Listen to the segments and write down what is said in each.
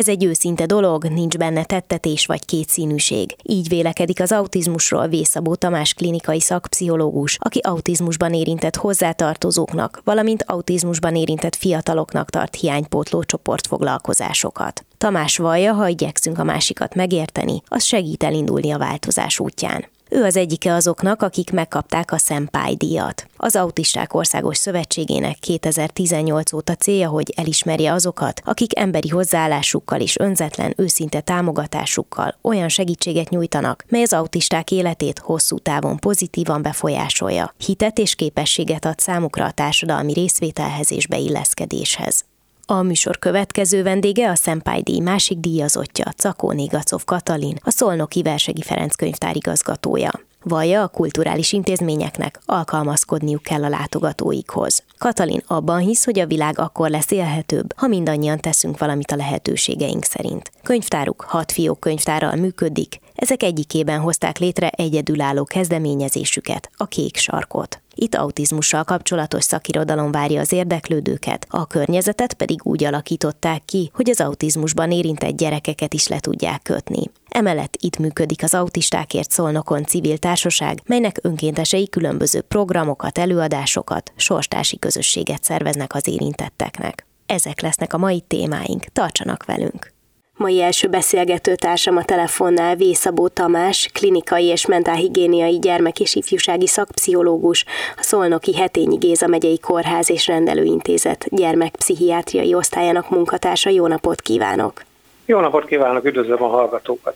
Ez egy őszinte dolog, nincs benne tettetés vagy kétszínűség. Így vélekedik az autizmusról Vészabó Tamás klinikai szakpszichológus, aki autizmusban érintett hozzátartozóknak, valamint autizmusban érintett fiataloknak tart hiánypótló csoportfoglalkozásokat. Tamás vallja, ha igyekszünk a másikat megérteni, az segít elindulni a változás útján. Ő az egyike azoknak, akik megkapták a Szempály díjat. Az Autisták Országos Szövetségének 2018 óta célja, hogy elismerje azokat, akik emberi hozzáállásukkal és önzetlen, őszinte támogatásukkal olyan segítséget nyújtanak, mely az autisták életét hosszú távon pozitívan befolyásolja, hitet és képességet ad számukra a társadalmi részvételhez és beilleszkedéshez. A műsor következő vendége a Szempály díj másik díjazottja, Cakó Négacov Katalin, a Szolnoki Versegi Ferenc könyvtár igazgatója. Vallja a kulturális intézményeknek alkalmazkodniuk kell a látogatóikhoz. Katalin abban hisz, hogy a világ akkor lesz élhetőbb, ha mindannyian teszünk valamit a lehetőségeink szerint. Könyvtáruk hat fiók könyvtárral működik, ezek egyikében hozták létre egyedülálló kezdeményezésüket, a Kék Sarkot. Itt autizmussal kapcsolatos szakirodalom várja az érdeklődőket, a környezetet pedig úgy alakították ki, hogy az autizmusban érintett gyerekeket is le tudják kötni. Emellett itt működik az Autistákért Szolnokon civil társaság, melynek önkéntesei különböző programokat, előadásokat, sorstársi közösséget szerveznek az érintetteknek. Ezek lesznek a mai témáink, tartsanak velünk! Mai első beszélgető társam a telefonnál Vészabó Tamás, klinikai és mentálhigiéniai gyermek- és ifjúsági szakpszichológus, a Szolnoki Hetényi Géza megyei kórház és rendelőintézet gyermekpszichiátriai osztályának munkatársa. Jó napot kívánok! Jó napot kívánok, üdvözlöm a hallgatókat!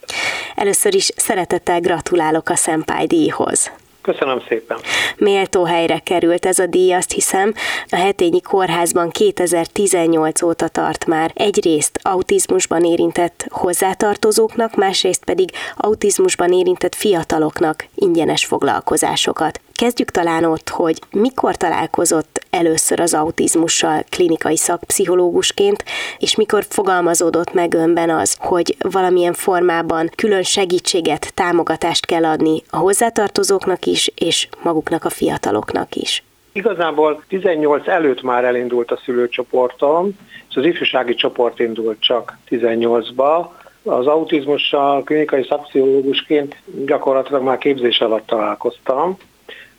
Először is szeretettel gratulálok a Szempály díjhoz. Köszönöm szépen. Méltó helyre került ez a díj, azt hiszem. A Hetényi Kórházban 2018 óta tart már egyrészt autizmusban érintett hozzátartozóknak, másrészt pedig autizmusban érintett fiataloknak ingyenes foglalkozásokat. Kezdjük talán ott, hogy mikor találkozott először az autizmussal klinikai szakpszichológusként, és mikor fogalmazódott meg önben az, hogy valamilyen formában külön segítséget, támogatást kell adni a hozzátartozóknak is, és maguknak a fiataloknak is. Igazából 18 előtt már elindult a szülőcsoportom, és az ifjúsági csoport indult csak 18-ba. Az autizmussal klinikai szakpszichológusként gyakorlatilag már képzés alatt találkoztam,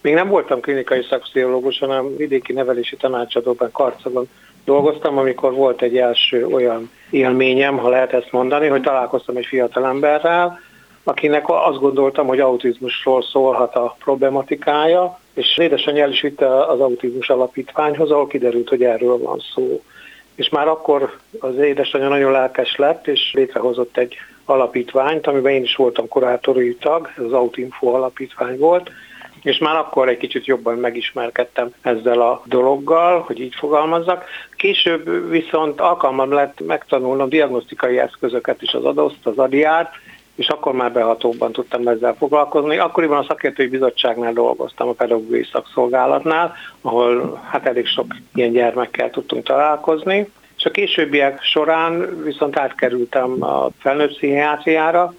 még nem voltam klinikai szakpszichológus, hanem vidéki nevelési tanácsadóban Karcagon dolgoztam, amikor volt egy első olyan élményem, ha lehet ezt mondani, hogy találkoztam egy fiatal emberrel, akinek azt gondoltam, hogy autizmusról szólhat a problematikája, és édesanyja el is vitte az autizmus alapítványhoz, ahol kiderült, hogy erről van szó. És már akkor az édesanyja nagyon lelkes lett, és létrehozott egy alapítványt, amiben én is voltam kurátori tag, ez az Autinfo alapítvány volt, és már akkor egy kicsit jobban megismerkedtem ezzel a dologgal, hogy így fogalmazzak. Később viszont alkalmam lett megtanulnom diagnosztikai eszközöket is, az adoszt, az adiát, és akkor már behatóbban tudtam ezzel foglalkozni. Akkoriban a szakértői bizottságnál dolgoztam, a pedagógiai szakszolgálatnál, ahol hát elég sok ilyen gyermekkel tudtunk találkozni. És a későbbiek során viszont átkerültem a felnőtt pszichiátriára,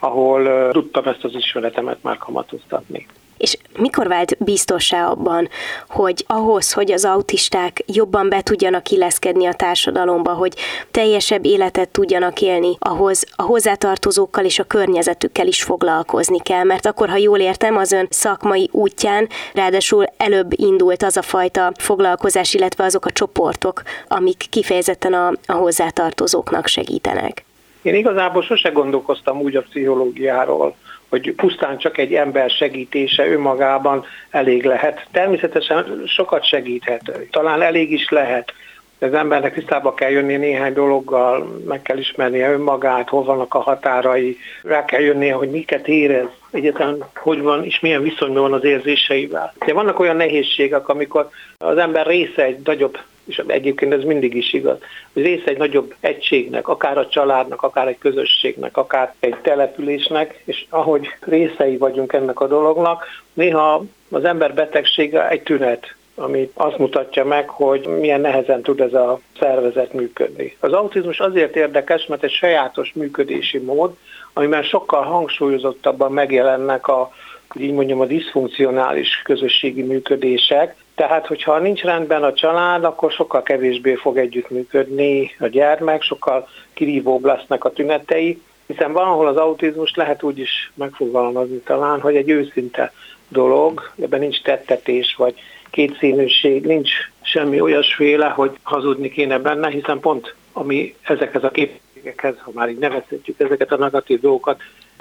ahol tudtam ezt az ismeretemet már kamatoztatni és mikor vált biztossá abban, hogy ahhoz, hogy az autisták jobban be tudjanak illeszkedni a társadalomba, hogy teljesebb életet tudjanak élni, ahhoz a hozzátartozókkal és a környezetükkel is foglalkozni kell, mert akkor, ha jól értem, az ön szakmai útján ráadásul előbb indult az a fajta foglalkozás, illetve azok a csoportok, amik kifejezetten a, a hozzátartozóknak segítenek. Én igazából sose gondolkoztam úgy a pszichológiáról, hogy pusztán csak egy ember segítése önmagában elég lehet. Természetesen sokat segíthet, talán elég is lehet, de az embernek tisztába kell jönni néhány dologgal, meg kell ismernie önmagát, hol vannak a határai, rá kell jönnie, hogy miket érez, egyáltalán hogy van és milyen viszonyban van az érzéseivel. De vannak olyan nehézségek, amikor az ember része egy nagyobb és egyébként ez mindig is igaz, hogy része egy nagyobb egységnek, akár a családnak, akár egy közösségnek, akár egy településnek, és ahogy részei vagyunk ennek a dolognak, néha az ember betegsége egy tünet, ami azt mutatja meg, hogy milyen nehezen tud ez a szervezet működni. Az autizmus azért érdekes, mert egy sajátos működési mód, amiben sokkal hangsúlyozottabban megjelennek a, hogy így mondjam, a diszfunkcionális közösségi működések, tehát, hogyha nincs rendben a család, akkor sokkal kevésbé fog együttműködni a gyermek, sokkal kirívóbb lesznek a tünetei, hiszen valahol az autizmus lehet úgy is megfogalmazni talán, hogy egy őszinte dolog, ebben nincs tettetés, vagy kétszínűség, nincs semmi olyasféle, hogy hazudni kéne benne, hiszen pont ami ezekhez a képességekhez, ha már így nevezhetjük ezeket a negatív dolgokat,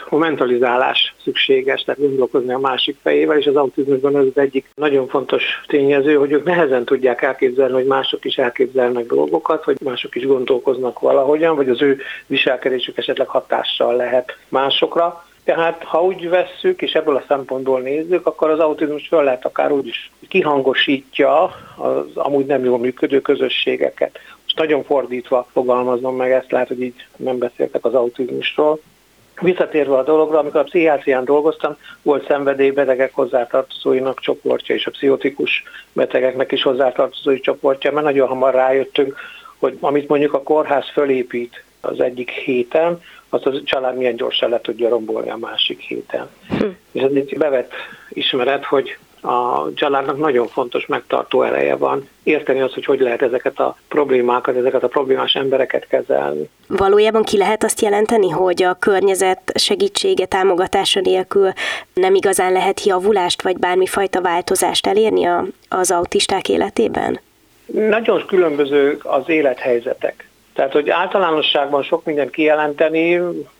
a mentalizálás szükséges, tehát gondolkozni a másik fejével, és az autizmusban az egyik nagyon fontos tényező, hogy ők nehezen tudják elképzelni, hogy mások is elképzelnek dolgokat, hogy mások is gondolkoznak valahogyan, vagy az ő viselkedésük esetleg hatással lehet másokra. Tehát ha úgy vesszük, és ebből a szempontból nézzük, akkor az autizmus föl lehet akár úgy is kihangosítja az amúgy nem jól működő közösségeket. Most nagyon fordítva fogalmazom meg ezt, lehet, hogy így nem beszéltek az autizmusról. Visszatérve a dologra, amikor a pszichiátrián dolgoztam, volt szenvedélybetegek hozzátartozóinak csoportja, és a pszichotikus betegeknek is hozzátartozói csoportja, mert nagyon hamar rájöttünk, hogy amit mondjuk a kórház fölépít az egyik héten, azt a család milyen gyorsan le tudja rombolni a másik héten. Hm. És ez egy bevett ismeret, hogy a családnak nagyon fontos megtartó ereje van érteni azt, hogy hogy lehet ezeket a problémákat, ezeket a problémás embereket kezelni. Valójában ki lehet azt jelenteni, hogy a környezet segítsége, támogatása nélkül nem igazán lehet javulást, vagy bármifajta változást elérni a, az autisták életében? Nagyon különböző az élethelyzetek. Tehát, hogy általánosságban sok mindent kijelenteni,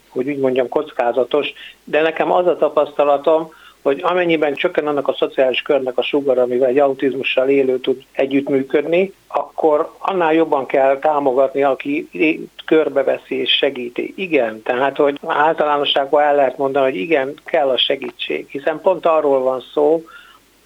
hogy úgy mondjam, kockázatos, de nekem az a tapasztalatom, hogy amennyiben csökken annak a szociális körnek a sugar, amivel egy autizmussal élő tud együttműködni, akkor annál jobban kell támogatni, aki körbeveszi és segíti. Igen, tehát hogy általánosságban el lehet mondani, hogy igen, kell a segítség, hiszen pont arról van szó,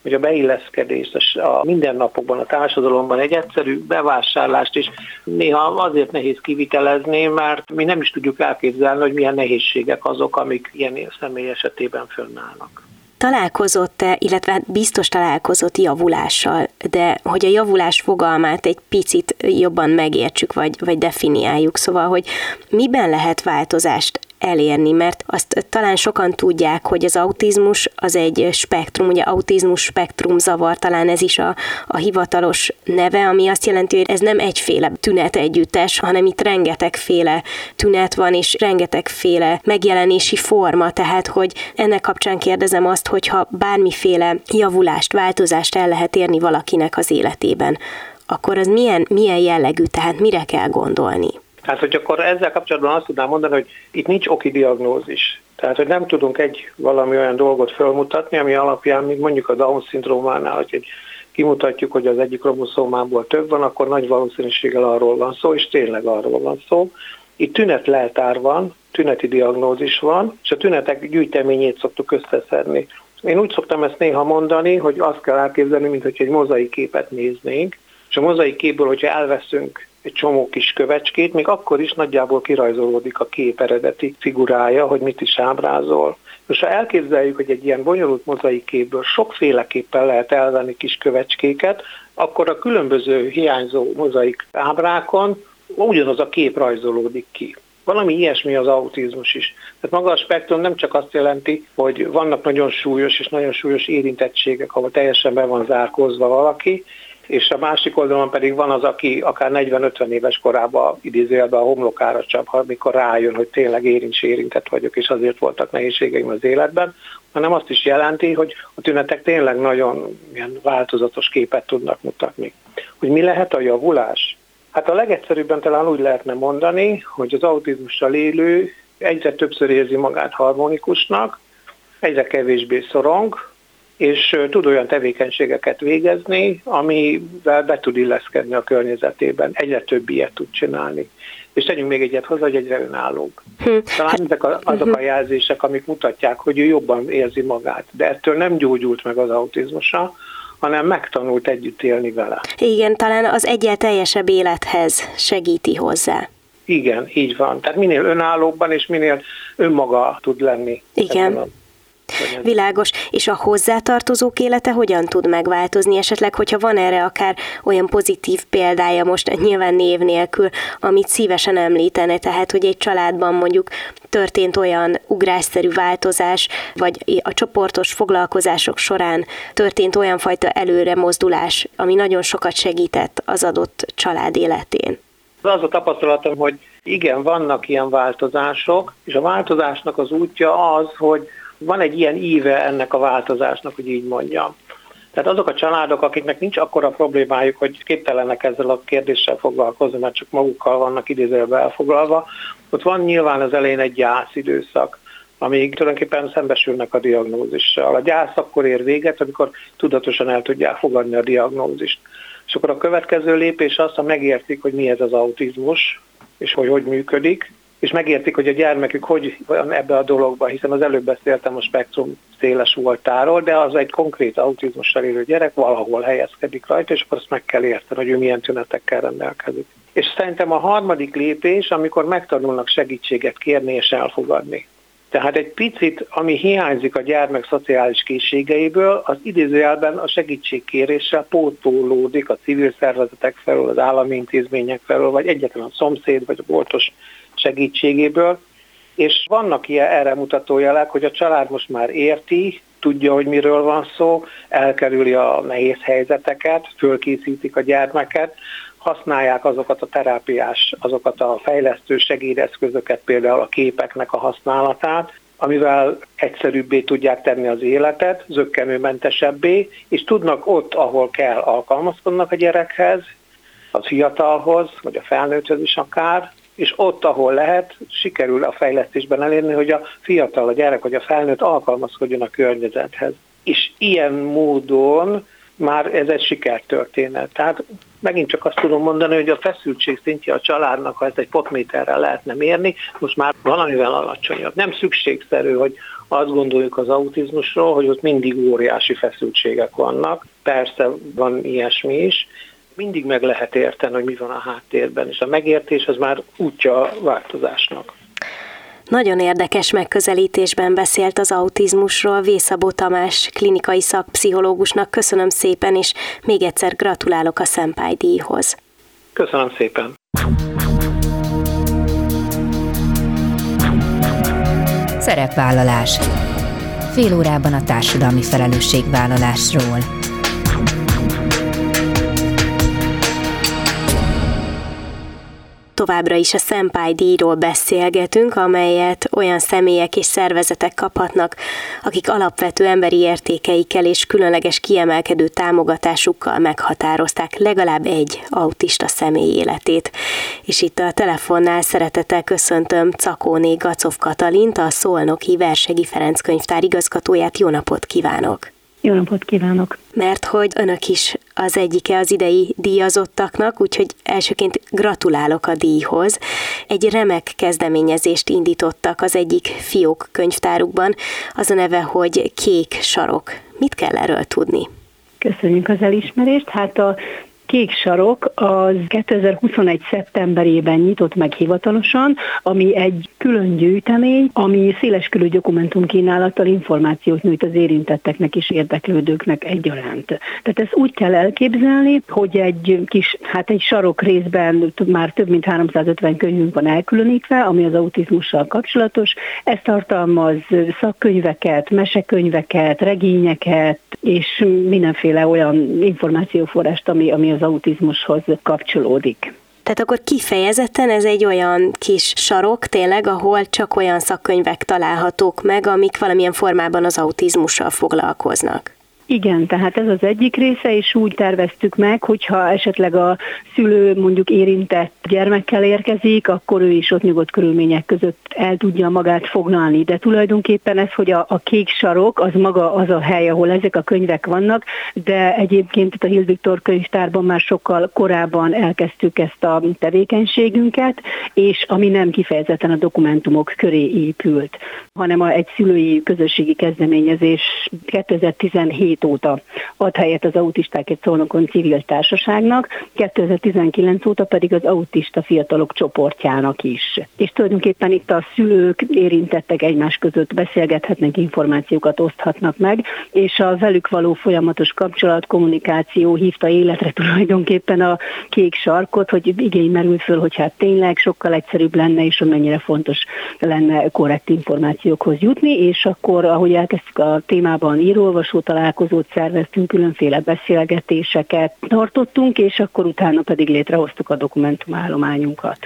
hogy a beilleszkedést a mindennapokban, a társadalomban egy egyszerű bevásárlást is néha azért nehéz kivitelezni, mert mi nem is tudjuk elképzelni, hogy milyen nehézségek azok, amik ilyen személy esetében fönnállnak találkozott-e, illetve biztos találkozott javulással, de hogy a javulás fogalmát egy picit jobban megértsük, vagy, vagy definiáljuk, szóval, hogy miben lehet változást elérni, mert azt talán sokan tudják, hogy az autizmus az egy spektrum, ugye autizmus spektrum zavar, talán ez is a, a hivatalos neve, ami azt jelenti, hogy ez nem egyféle tünet együttes, hanem itt rengetegféle tünet van, és rengetegféle megjelenési forma, tehát hogy ennek kapcsán kérdezem azt, hogyha bármiféle javulást, változást el lehet érni valakinek az életében, akkor az milyen, milyen jellegű, tehát mire kell gondolni? Tehát, hogy akkor ezzel kapcsolatban azt tudnám mondani, hogy itt nincs oki diagnózis. Tehát, hogy nem tudunk egy valami olyan dolgot felmutatni, ami alapján, mint mondjuk a Down-szindrómánál, hogy egy kimutatjuk, hogy az egyik kromoszómából több van, akkor nagy valószínűséggel arról van szó, és tényleg arról van szó. Itt tünetleltár van, tüneti diagnózis van, és a tünetek gyűjteményét szoktuk összeszedni. Én úgy szoktam ezt néha mondani, hogy azt kell elképzelni, mint hogy egy mozaik képet néznénk, és a mozaik képből, hogyha elveszünk egy csomó kis kövecskét, még akkor is nagyjából kirajzolódik a kép eredeti figurája, hogy mit is ábrázol. Most ha elképzeljük, hogy egy ilyen bonyolult mozaik képből sokféleképpen lehet elvenni kis kövecskéket, akkor a különböző hiányzó mozaik ábrákon ugyanaz a kép rajzolódik ki. Valami ilyesmi az autizmus is. Tehát maga a spektrum nem csak azt jelenti, hogy vannak nagyon súlyos és nagyon súlyos érintettségek, ahol teljesen be van zárkózva valaki, és a másik oldalon pedig van az, aki akár 40-50 éves korában idézőjelben a homlokára csap, amikor rájön, hogy tényleg érints érintett vagyok, és azért voltak nehézségeim az életben, hanem azt is jelenti, hogy a tünetek tényleg nagyon ilyen változatos képet tudnak mutatni. Hogy mi lehet a javulás? Hát a legegyszerűbben talán úgy lehetne mondani, hogy az autizmussal élő egyre többször érzi magát harmonikusnak, egyre kevésbé szorong, és tud olyan tevékenységeket végezni, amivel be tud illeszkedni a környezetében, egyre több ilyet tud csinálni. És tegyünk még egyet hozzá, hogy egyre önállóbb. Hm. Talán ezek a, azok a jelzések, amik mutatják, hogy ő jobban érzi magát, de ettől nem gyógyult meg az autizmusa, hanem megtanult együtt élni vele. Igen, talán az egyel teljesebb élethez segíti hozzá. Igen, így van. Tehát minél önállóbban és minél önmaga tud lenni. Igen. Világos. És a hozzátartozók élete hogyan tud megváltozni? Esetleg, hogyha van erre akár olyan pozitív példája most nyilván név nélkül, amit szívesen említene, tehát, hogy egy családban mondjuk történt olyan ugrásszerű változás, vagy a csoportos foglalkozások során történt olyan fajta előre mozdulás, ami nagyon sokat segített az adott család életén. Az a tapasztalatom, hogy igen, vannak ilyen változások, és a változásnak az útja az, hogy van egy ilyen íve ennek a változásnak, hogy így mondjam. Tehát azok a családok, akiknek nincs akkora problémájuk, hogy képtelenek ezzel a kérdéssel foglalkozni, mert csak magukkal vannak idézőben elfoglalva, ott van nyilván az elején egy gyász időszak, amíg tulajdonképpen szembesülnek a diagnózissal. A gyász akkor ér véget, amikor tudatosan el tudják fogadni a diagnózist. És akkor a következő lépés az, ha megértik, hogy mi ez az autizmus, és hogy hogy működik, és megértik, hogy a gyermekük hogy van ebbe a dologba, hiszen az előbb beszéltem a spektrum széles voltáról, de az egy konkrét autizmussal élő gyerek valahol helyezkedik rajta, és azt meg kell érteni, hogy ő milyen tünetekkel rendelkezik. És szerintem a harmadik lépés, amikor megtanulnak segítséget kérni és elfogadni. Tehát egy picit, ami hiányzik a gyermek szociális készségeiből, az idézőjelben a segítségkéréssel pótolódik a civil szervezetek felől, az állami intézmények felől, vagy egyetlen a szomszéd, vagy a boltos segítségéből, és vannak ilyen erre mutató jelek, hogy a család most már érti, tudja, hogy miről van szó, elkerüli a nehéz helyzeteket, fölkészítik a gyermeket, használják azokat a terápiás, azokat a fejlesztő segédeszközöket, például a képeknek a használatát, amivel egyszerűbbé tudják tenni az életet, zöggenőmentesebbé, és tudnak ott, ahol kell, alkalmazkodnak a gyerekhez, az fiatalhoz, vagy a felnőtthöz is akár, és ott, ahol lehet, sikerül a fejlesztésben elérni, hogy a fiatal, a gyerek vagy a felnőtt alkalmazkodjon a környezethez. És ilyen módon már ez egy sikertörténet. Tehát megint csak azt tudom mondani, hogy a feszültség szintje a családnak, ha ezt egy potméterrel lehetne mérni, most már valamivel alacsonyabb. Nem szükségszerű, hogy azt gondoljuk az autizmusról, hogy ott mindig óriási feszültségek vannak. Persze van ilyesmi is, mindig meg lehet érteni, hogy mi van a háttérben, és a megértés az már útja a változásnak. Nagyon érdekes megközelítésben beszélt az autizmusról Vészabó Tamás klinikai szakpszichológusnak. Köszönöm szépen, és még egyszer gratulálok a Szempály díjhoz. Köszönöm szépen. Szerepvállalás. Fél órában a társadalmi felelősségvállalásról. Továbbra is a Szempály díjról beszélgetünk, amelyet olyan személyek és szervezetek kaphatnak, akik alapvető emberi értékeikkel és különleges kiemelkedő támogatásukkal meghatározták legalább egy autista személy életét. És itt a telefonnál szeretettel köszöntöm Cakóné Gacov Katalint, a Szolnoki Versegi Ferenc könyvtár igazgatóját. Jó napot kívánok! Jó napot kívánok! Mert hogy önök is az egyike az idei díjazottaknak, úgyhogy elsőként gratulálok a díjhoz. Egy remek kezdeményezést indítottak az egyik fiók könyvtárukban, az a neve, hogy Kék Sarok. Mit kell erről tudni? Köszönjük az elismerést. Hát a Kék Sarok az 2021. szeptemberében nyitott meg hivatalosan, ami egy külön gyűjtemény, ami széleskörű dokumentum kínálattal információt nyújt az érintetteknek és érdeklődőknek egyaránt. Tehát ezt úgy kell elképzelni, hogy egy kis, hát egy sarok részben már több mint 350 könyvünk van elkülönítve, ami az autizmussal kapcsolatos. Ez tartalmaz szakkönyveket, mesekönyveket, regényeket, és mindenféle olyan információforrást, ami, ami az autizmushoz kapcsolódik. Tehát akkor kifejezetten ez egy olyan kis sarok tényleg, ahol csak olyan szakkönyvek találhatók meg, amik valamilyen formában az autizmussal foglalkoznak. Igen, tehát ez az egyik része, és úgy terveztük meg, hogyha esetleg a szülő mondjuk érintett gyermekkel érkezik, akkor ő is ott nyugodt körülmények között el tudja magát foglalni. De tulajdonképpen ez, hogy a, a kék sarok, az maga az a hely, ahol ezek a könyvek vannak, de egyébként itt a Hill Viktor könyvtárban már sokkal korábban elkezdtük ezt a tevékenységünket, és ami nem kifejezetten a dokumentumok köré épült, hanem a, egy szülői közösségi kezdeményezés 2017 2007 óta ad helyet az Autistákért Szolnokon civil társaságnak, 2019 óta pedig az autista fiatalok csoportjának is. És tulajdonképpen itt a szülők érintettek egymás között beszélgethetnek, információkat oszthatnak meg, és a velük való folyamatos kapcsolat, kommunikáció hívta életre tulajdonképpen a kék sarkot, hogy igény merül föl, hogy hát tényleg sokkal egyszerűbb lenne, és hogy mennyire fontos lenne korrekt információkhoz jutni, és akkor, ahogy elkezdtük a témában írólvasó találkozót, találkozót szerveztünk, különféle beszélgetéseket tartottunk, és akkor utána pedig létrehoztuk a dokumentumállományunkat.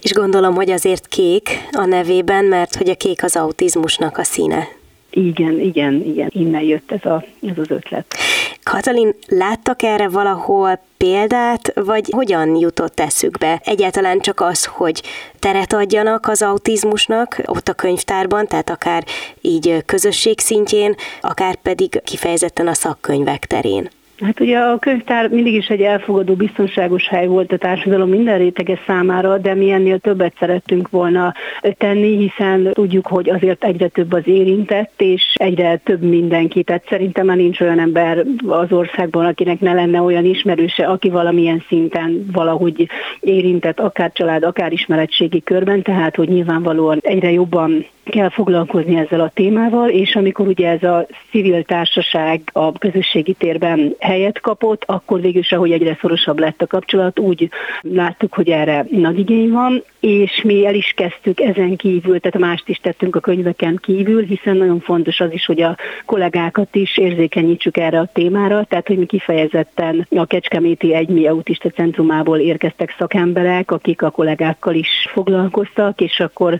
És gondolom, hogy azért kék a nevében, mert hogy a kék az autizmusnak a színe. Igen, igen, igen, innen jött ez, a, ez az ötlet. Katalin, láttak erre valahol példát, vagy hogyan jutott eszükbe? Egyáltalán csak az, hogy teret adjanak az autizmusnak ott a könyvtárban, tehát akár így közösség szintjén, akár pedig kifejezetten a szakkönyvek terén. Hát ugye a könyvtár mindig is egy elfogadó, biztonságos hely volt a társadalom minden rétege számára, de mi ennél többet szerettünk volna tenni, hiszen tudjuk, hogy azért egyre több az érintett, és egyre több mindenki. Tehát szerintem már nincs olyan ember az országban, akinek ne lenne olyan ismerőse, aki valamilyen szinten valahogy érintett, akár család, akár ismeretségi körben, tehát hogy nyilvánvalóan egyre jobban kell foglalkozni ezzel a témával, és amikor ugye ez a civil társaság a közösségi térben helyet kapott, akkor végül is, ahogy egyre szorosabb lett a kapcsolat, úgy láttuk, hogy erre nagy igény van, és mi el is kezdtük ezen kívül, tehát mást is tettünk a könyveken kívül, hiszen nagyon fontos az is, hogy a kollégákat is érzékenyítsük erre a témára, tehát hogy mi kifejezetten a Kecskeméti Egymi Autista Centrumából érkeztek szakemberek, akik a kollégákkal is foglalkoztak, és akkor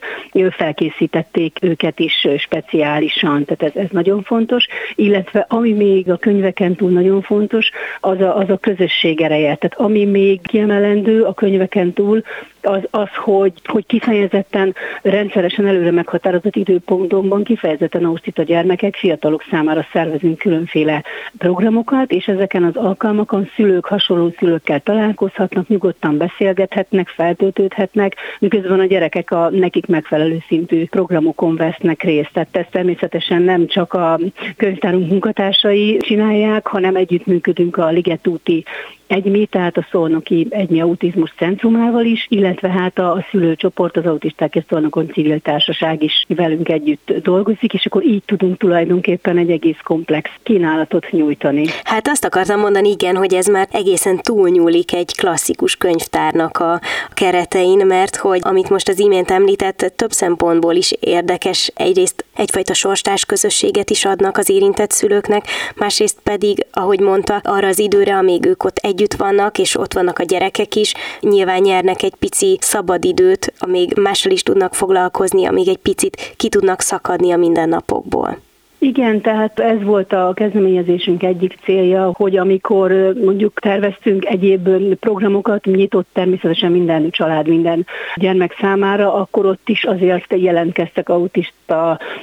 felkészítették őket is speciálisan, tehát ez, ez nagyon fontos, illetve ami még a könyveken túl nagyon fontos, az a, az a közösség ereje, tehát ami még kiemelendő a könyveken túl, az az, hogy, hogy kifejezetten rendszeresen előre meghatározott időpontokban kifejezetten ausztita gyermekek, fiatalok számára szervezünk különféle programokat, és ezeken az alkalmakon szülők hasonló szülőkkel találkozhatnak, nyugodtan beszélgethetnek, feltöltődhetnek, miközben a gyerekek a nekik megfelelő szintű programokon vesznek részt. Tehát ezt természetesen nem csak a könyvtárunk munkatársai csinálják, hanem együttműködünk a Ligetúti egymi, tehát a Szolnoki Egymi Autizmus Centrumával is, illetve hát a, a szülőcsoport, az Autisták és Szolnokon Civil Társaság is velünk együtt dolgozik, és akkor így tudunk tulajdonképpen egy egész komplex kínálatot nyújtani. Hát azt akartam mondani, igen, hogy ez már egészen túlnyúlik egy klasszikus könyvtárnak a keretein, mert hogy amit most az imént említett, több szempontból is érdekes. Egyrészt egyfajta sorstás közösséget is adnak az érintett szülőknek, másrészt pedig, ahogy mondta, arra az időre, amíg ők ott egy együtt vannak, és ott vannak a gyerekek is, nyilván nyernek egy pici szabadidőt, amíg mással is tudnak foglalkozni, amíg egy picit ki tudnak szakadni a mindennapokból. Igen, tehát ez volt a kezdeményezésünk egyik célja, hogy amikor mondjuk terveztünk egyéb programokat, nyitott természetesen minden család, minden gyermek számára, akkor ott is azért jelentkeztek autista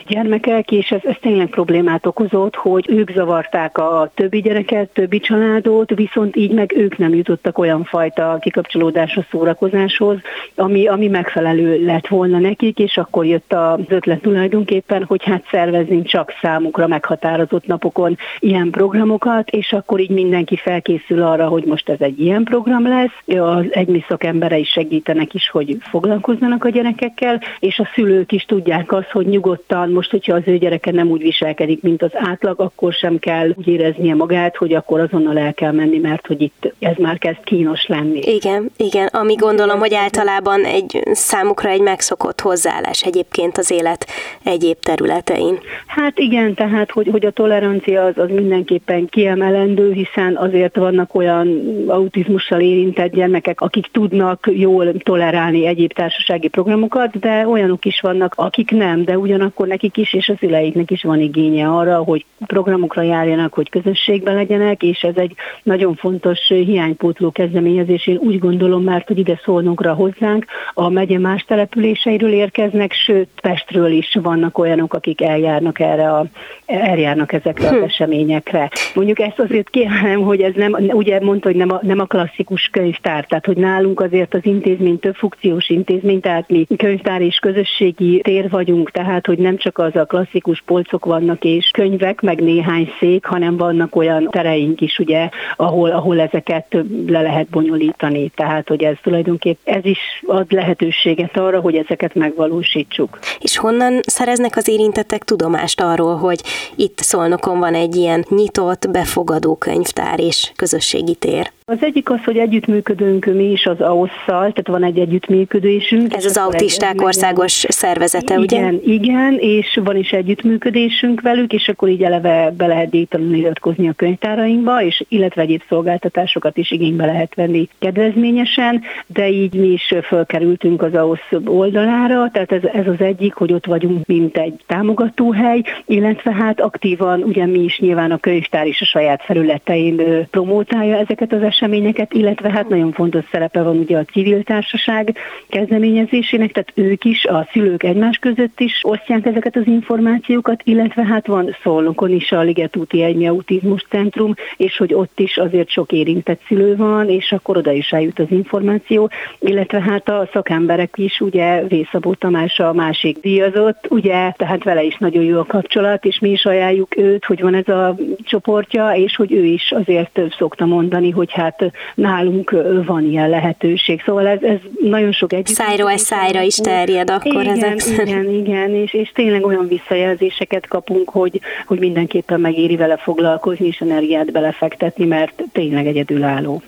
gyermekek, és ez, ez tényleg problémát okozott, hogy ők zavarták a többi gyereket, többi családot, viszont így meg ők nem jutottak olyan fajta kikapcsolódásra, szórakozáshoz, ami, ami megfelelő lett volna nekik, és akkor jött az ötlet tulajdonképpen, hogy hát szervezünk csak számukra meghatározott napokon ilyen programokat, és akkor így mindenki felkészül arra, hogy most ez egy ilyen program lesz. Az egymi szakembere is segítenek is, hogy foglalkozzanak a gyerekekkel, és a szülők is tudják azt, hogy nyugodtan most, hogyha az ő gyereke nem úgy viselkedik, mint az átlag, akkor sem kell úgy éreznie magát, hogy akkor azonnal el kell menni, mert hogy itt ez már kezd kínos lenni. Igen, igen, ami gondolom, hogy általában egy számukra egy megszokott hozzáállás egyébként az élet egyéb területein. Hát igen, tehát hogy, hogy a tolerancia az, az mindenképpen kiemelendő, hiszen azért vannak olyan autizmussal érintett gyermekek, akik tudnak jól tolerálni egyéb társasági programokat, de olyanok is vannak, akik nem, de ugyanakkor nekik is és a szüleiknek is van igénye arra, hogy programokra járjanak, hogy közösségben legyenek, és ez egy nagyon fontos hiánypótló kezdeményezés. Én úgy gondolom már, hogy ide szólnunkra hozzánk, a megye más településeiről érkeznek, sőt Pestről is vannak olyanok, akik eljárnak erre a, eljárnak ezekre az hm. eseményekre. Mondjuk ezt azért kiemelem, hogy ez nem, ugye mondta, hogy nem a, nem a klasszikus könyvtár, tehát hogy nálunk azért az intézmény több funkciós intézmény, tehát mi könyvtár és közösségi tér vagyunk, tehát hogy nem csak az a klasszikus polcok vannak és könyvek, meg néhány szék, hanem vannak olyan tereink is, ugye, ahol, ahol ezeket le lehet bonyolítani. Tehát, hogy ez tulajdonképp ez is ad lehetőséget arra, hogy ezeket megvalósítsuk. És honnan szereznek az érintettek tudomást arról, hogy itt Szolnokon van egy ilyen nyitott, befogadó könyvtár és közösségi tér? Az egyik az, hogy együttműködünk mi is az AOSZ-szal, tehát van egy együttműködésünk. Ez az autisták egy, országos szervezete, ugye? Igen, igen, és van is együttműködésünk velük, és akkor így eleve be lehet díjtalanul iratkozni a könyvtárainkba, és illetve egyéb szolgáltatásokat is igénybe lehet venni kedvezményesen, de így mi is fölkerültünk az AOSZ oldalára, tehát ez, ez az egyik, hogy ott vagyunk, mint egy támogatóhely, illetve hát aktívan, ugye mi is nyilván a könyvtár is a saját felületein promótálja ezeket az eseményeket, illetve hát nagyon fontos szerepe van ugye a civil társaság kezdeményezésének, tehát ők is, a szülők egymás között is osztják ezeket az információkat, illetve hát van Szolnokon is a Liget úti Egymi Autizmus Centrum, és hogy ott is azért sok érintett szülő van, és akkor oda is eljut az információ, illetve hát a szakemberek is, ugye Vészabó Tamás a másik díjazott, ugye, tehát vele is nagyon jó a kapcsolat, és mi is ajánljuk őt, hogy van ez a csoportja, és hogy ő is azért szokta mondani, hogy hát nálunk van ilyen lehetőség. Szóval ez, ez nagyon sok együtt. Szájról egy szájra is terjed akkor igen, ezek Igen, igen, és, és tényleg olyan visszajelzéseket kapunk, hogy, hogy mindenképpen megéri vele foglalkozni és energiát belefektetni, mert tényleg egyedülálló.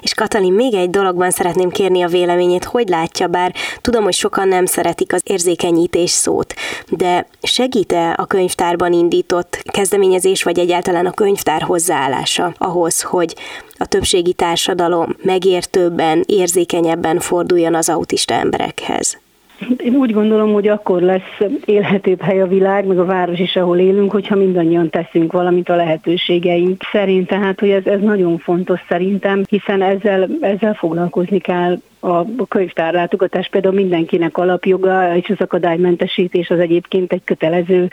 És Katalin, még egy dologban szeretném kérni a véleményét, hogy látja, bár tudom, hogy sokan nem szeretik az érzékenyítés szót, de segít-e a könyvtárban indított kezdeményezés, vagy egyáltalán a könyvtár hozzáállása ahhoz, hogy a többségi társadalom megértőbben, érzékenyebben forduljon az autista emberekhez? Én úgy gondolom, hogy akkor lesz élhetőbb hely a világ, meg a város is, ahol élünk, hogyha mindannyian teszünk valamit a lehetőségeink szerint. Tehát, hogy ez, ez nagyon fontos szerintem, hiszen ezzel, ezzel foglalkozni kell a könyvtárlátogatás például mindenkinek alapjoga, és az akadálymentesítés az egyébként egy kötelező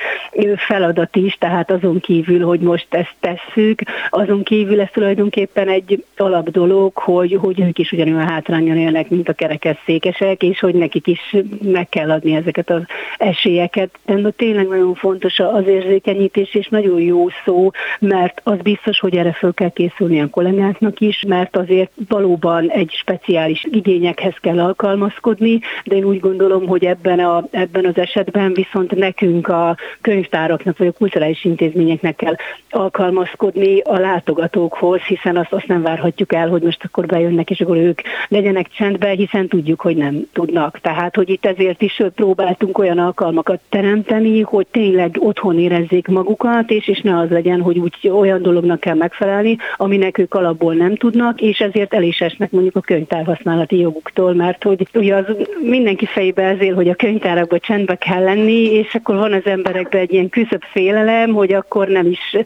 feladat is, tehát azon kívül, hogy most ezt tesszük, azon kívül ez tulajdonképpen egy alap dolog, hogy, hogy ők is ugyanolyan hátrányon élnek, mint a kerekesszékesek, és hogy nekik is meg kell adni ezeket az esélyeket. De tényleg nagyon fontos az érzékenyítés, és nagyon jó szó, mert az biztos, hogy erre föl kell készülni a kollégáknak is, mert azért valóban egy speciális igény igényekhez kell alkalmazkodni, de én úgy gondolom, hogy ebben, a, ebben az esetben viszont nekünk a könyvtáraknak vagy a kulturális intézményeknek kell alkalmazkodni a látogatókhoz, hiszen azt, azt nem várhatjuk el, hogy most akkor bejönnek, és akkor ők legyenek csendben, hiszen tudjuk, hogy nem tudnak. Tehát, hogy itt ezért is próbáltunk olyan alkalmakat teremteni, hogy tényleg otthon érezzék magukat, és, és ne az legyen, hogy úgy olyan dolognak kell megfelelni, aminek ők alapból nem tudnak, és ezért el is esnek mondjuk a könyvtárhasználati joguktól, mert hogy ugye az mindenki fejébe ezért, hogy a könyvtárakban csendbe kell lenni, és akkor van az emberekben egy ilyen küszöbb félelem, hogy akkor nem is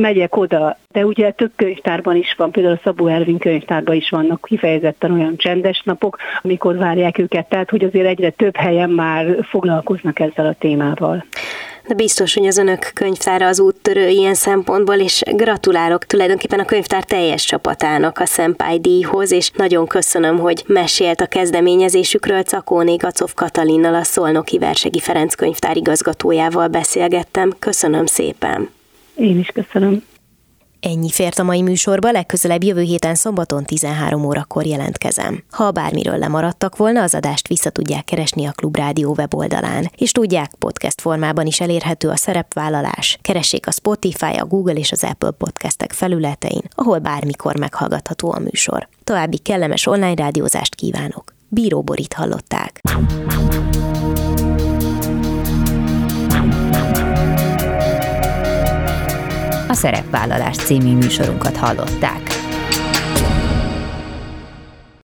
megyek oda. De ugye több könyvtárban is van, például a Szabó Ervin könyvtárban is vannak kifejezetten olyan csendes napok, amikor várják őket, tehát hogy azért egyre több helyen már foglalkoznak ezzel a témával de biztos, hogy az önök könyvtára az úttörő ilyen szempontból, és gratulálok tulajdonképpen a könyvtár teljes csapatának a Szempály díjhoz, és nagyon köszönöm, hogy mesélt a kezdeményezésükről Cakóné Gacov Katalinnal, a Szolnoki Versegi Ferenc könyvtár igazgatójával beszélgettem. Köszönöm szépen! Én is köszönöm. Ennyi fért a mai műsorba, legközelebb jövő héten szombaton 13 órakor jelentkezem. Ha bármiről lemaradtak volna, az adást vissza tudják keresni a Klubrádió weboldalán, és tudják, podcast formában is elérhető a szerepvállalás. Keressék a Spotify, a Google és az Apple podcastek felületein, ahol bármikor meghallgatható a műsor. További kellemes online rádiózást kívánok. Bíró Borit hallották. Szerepvállalás című műsorunkat hallották.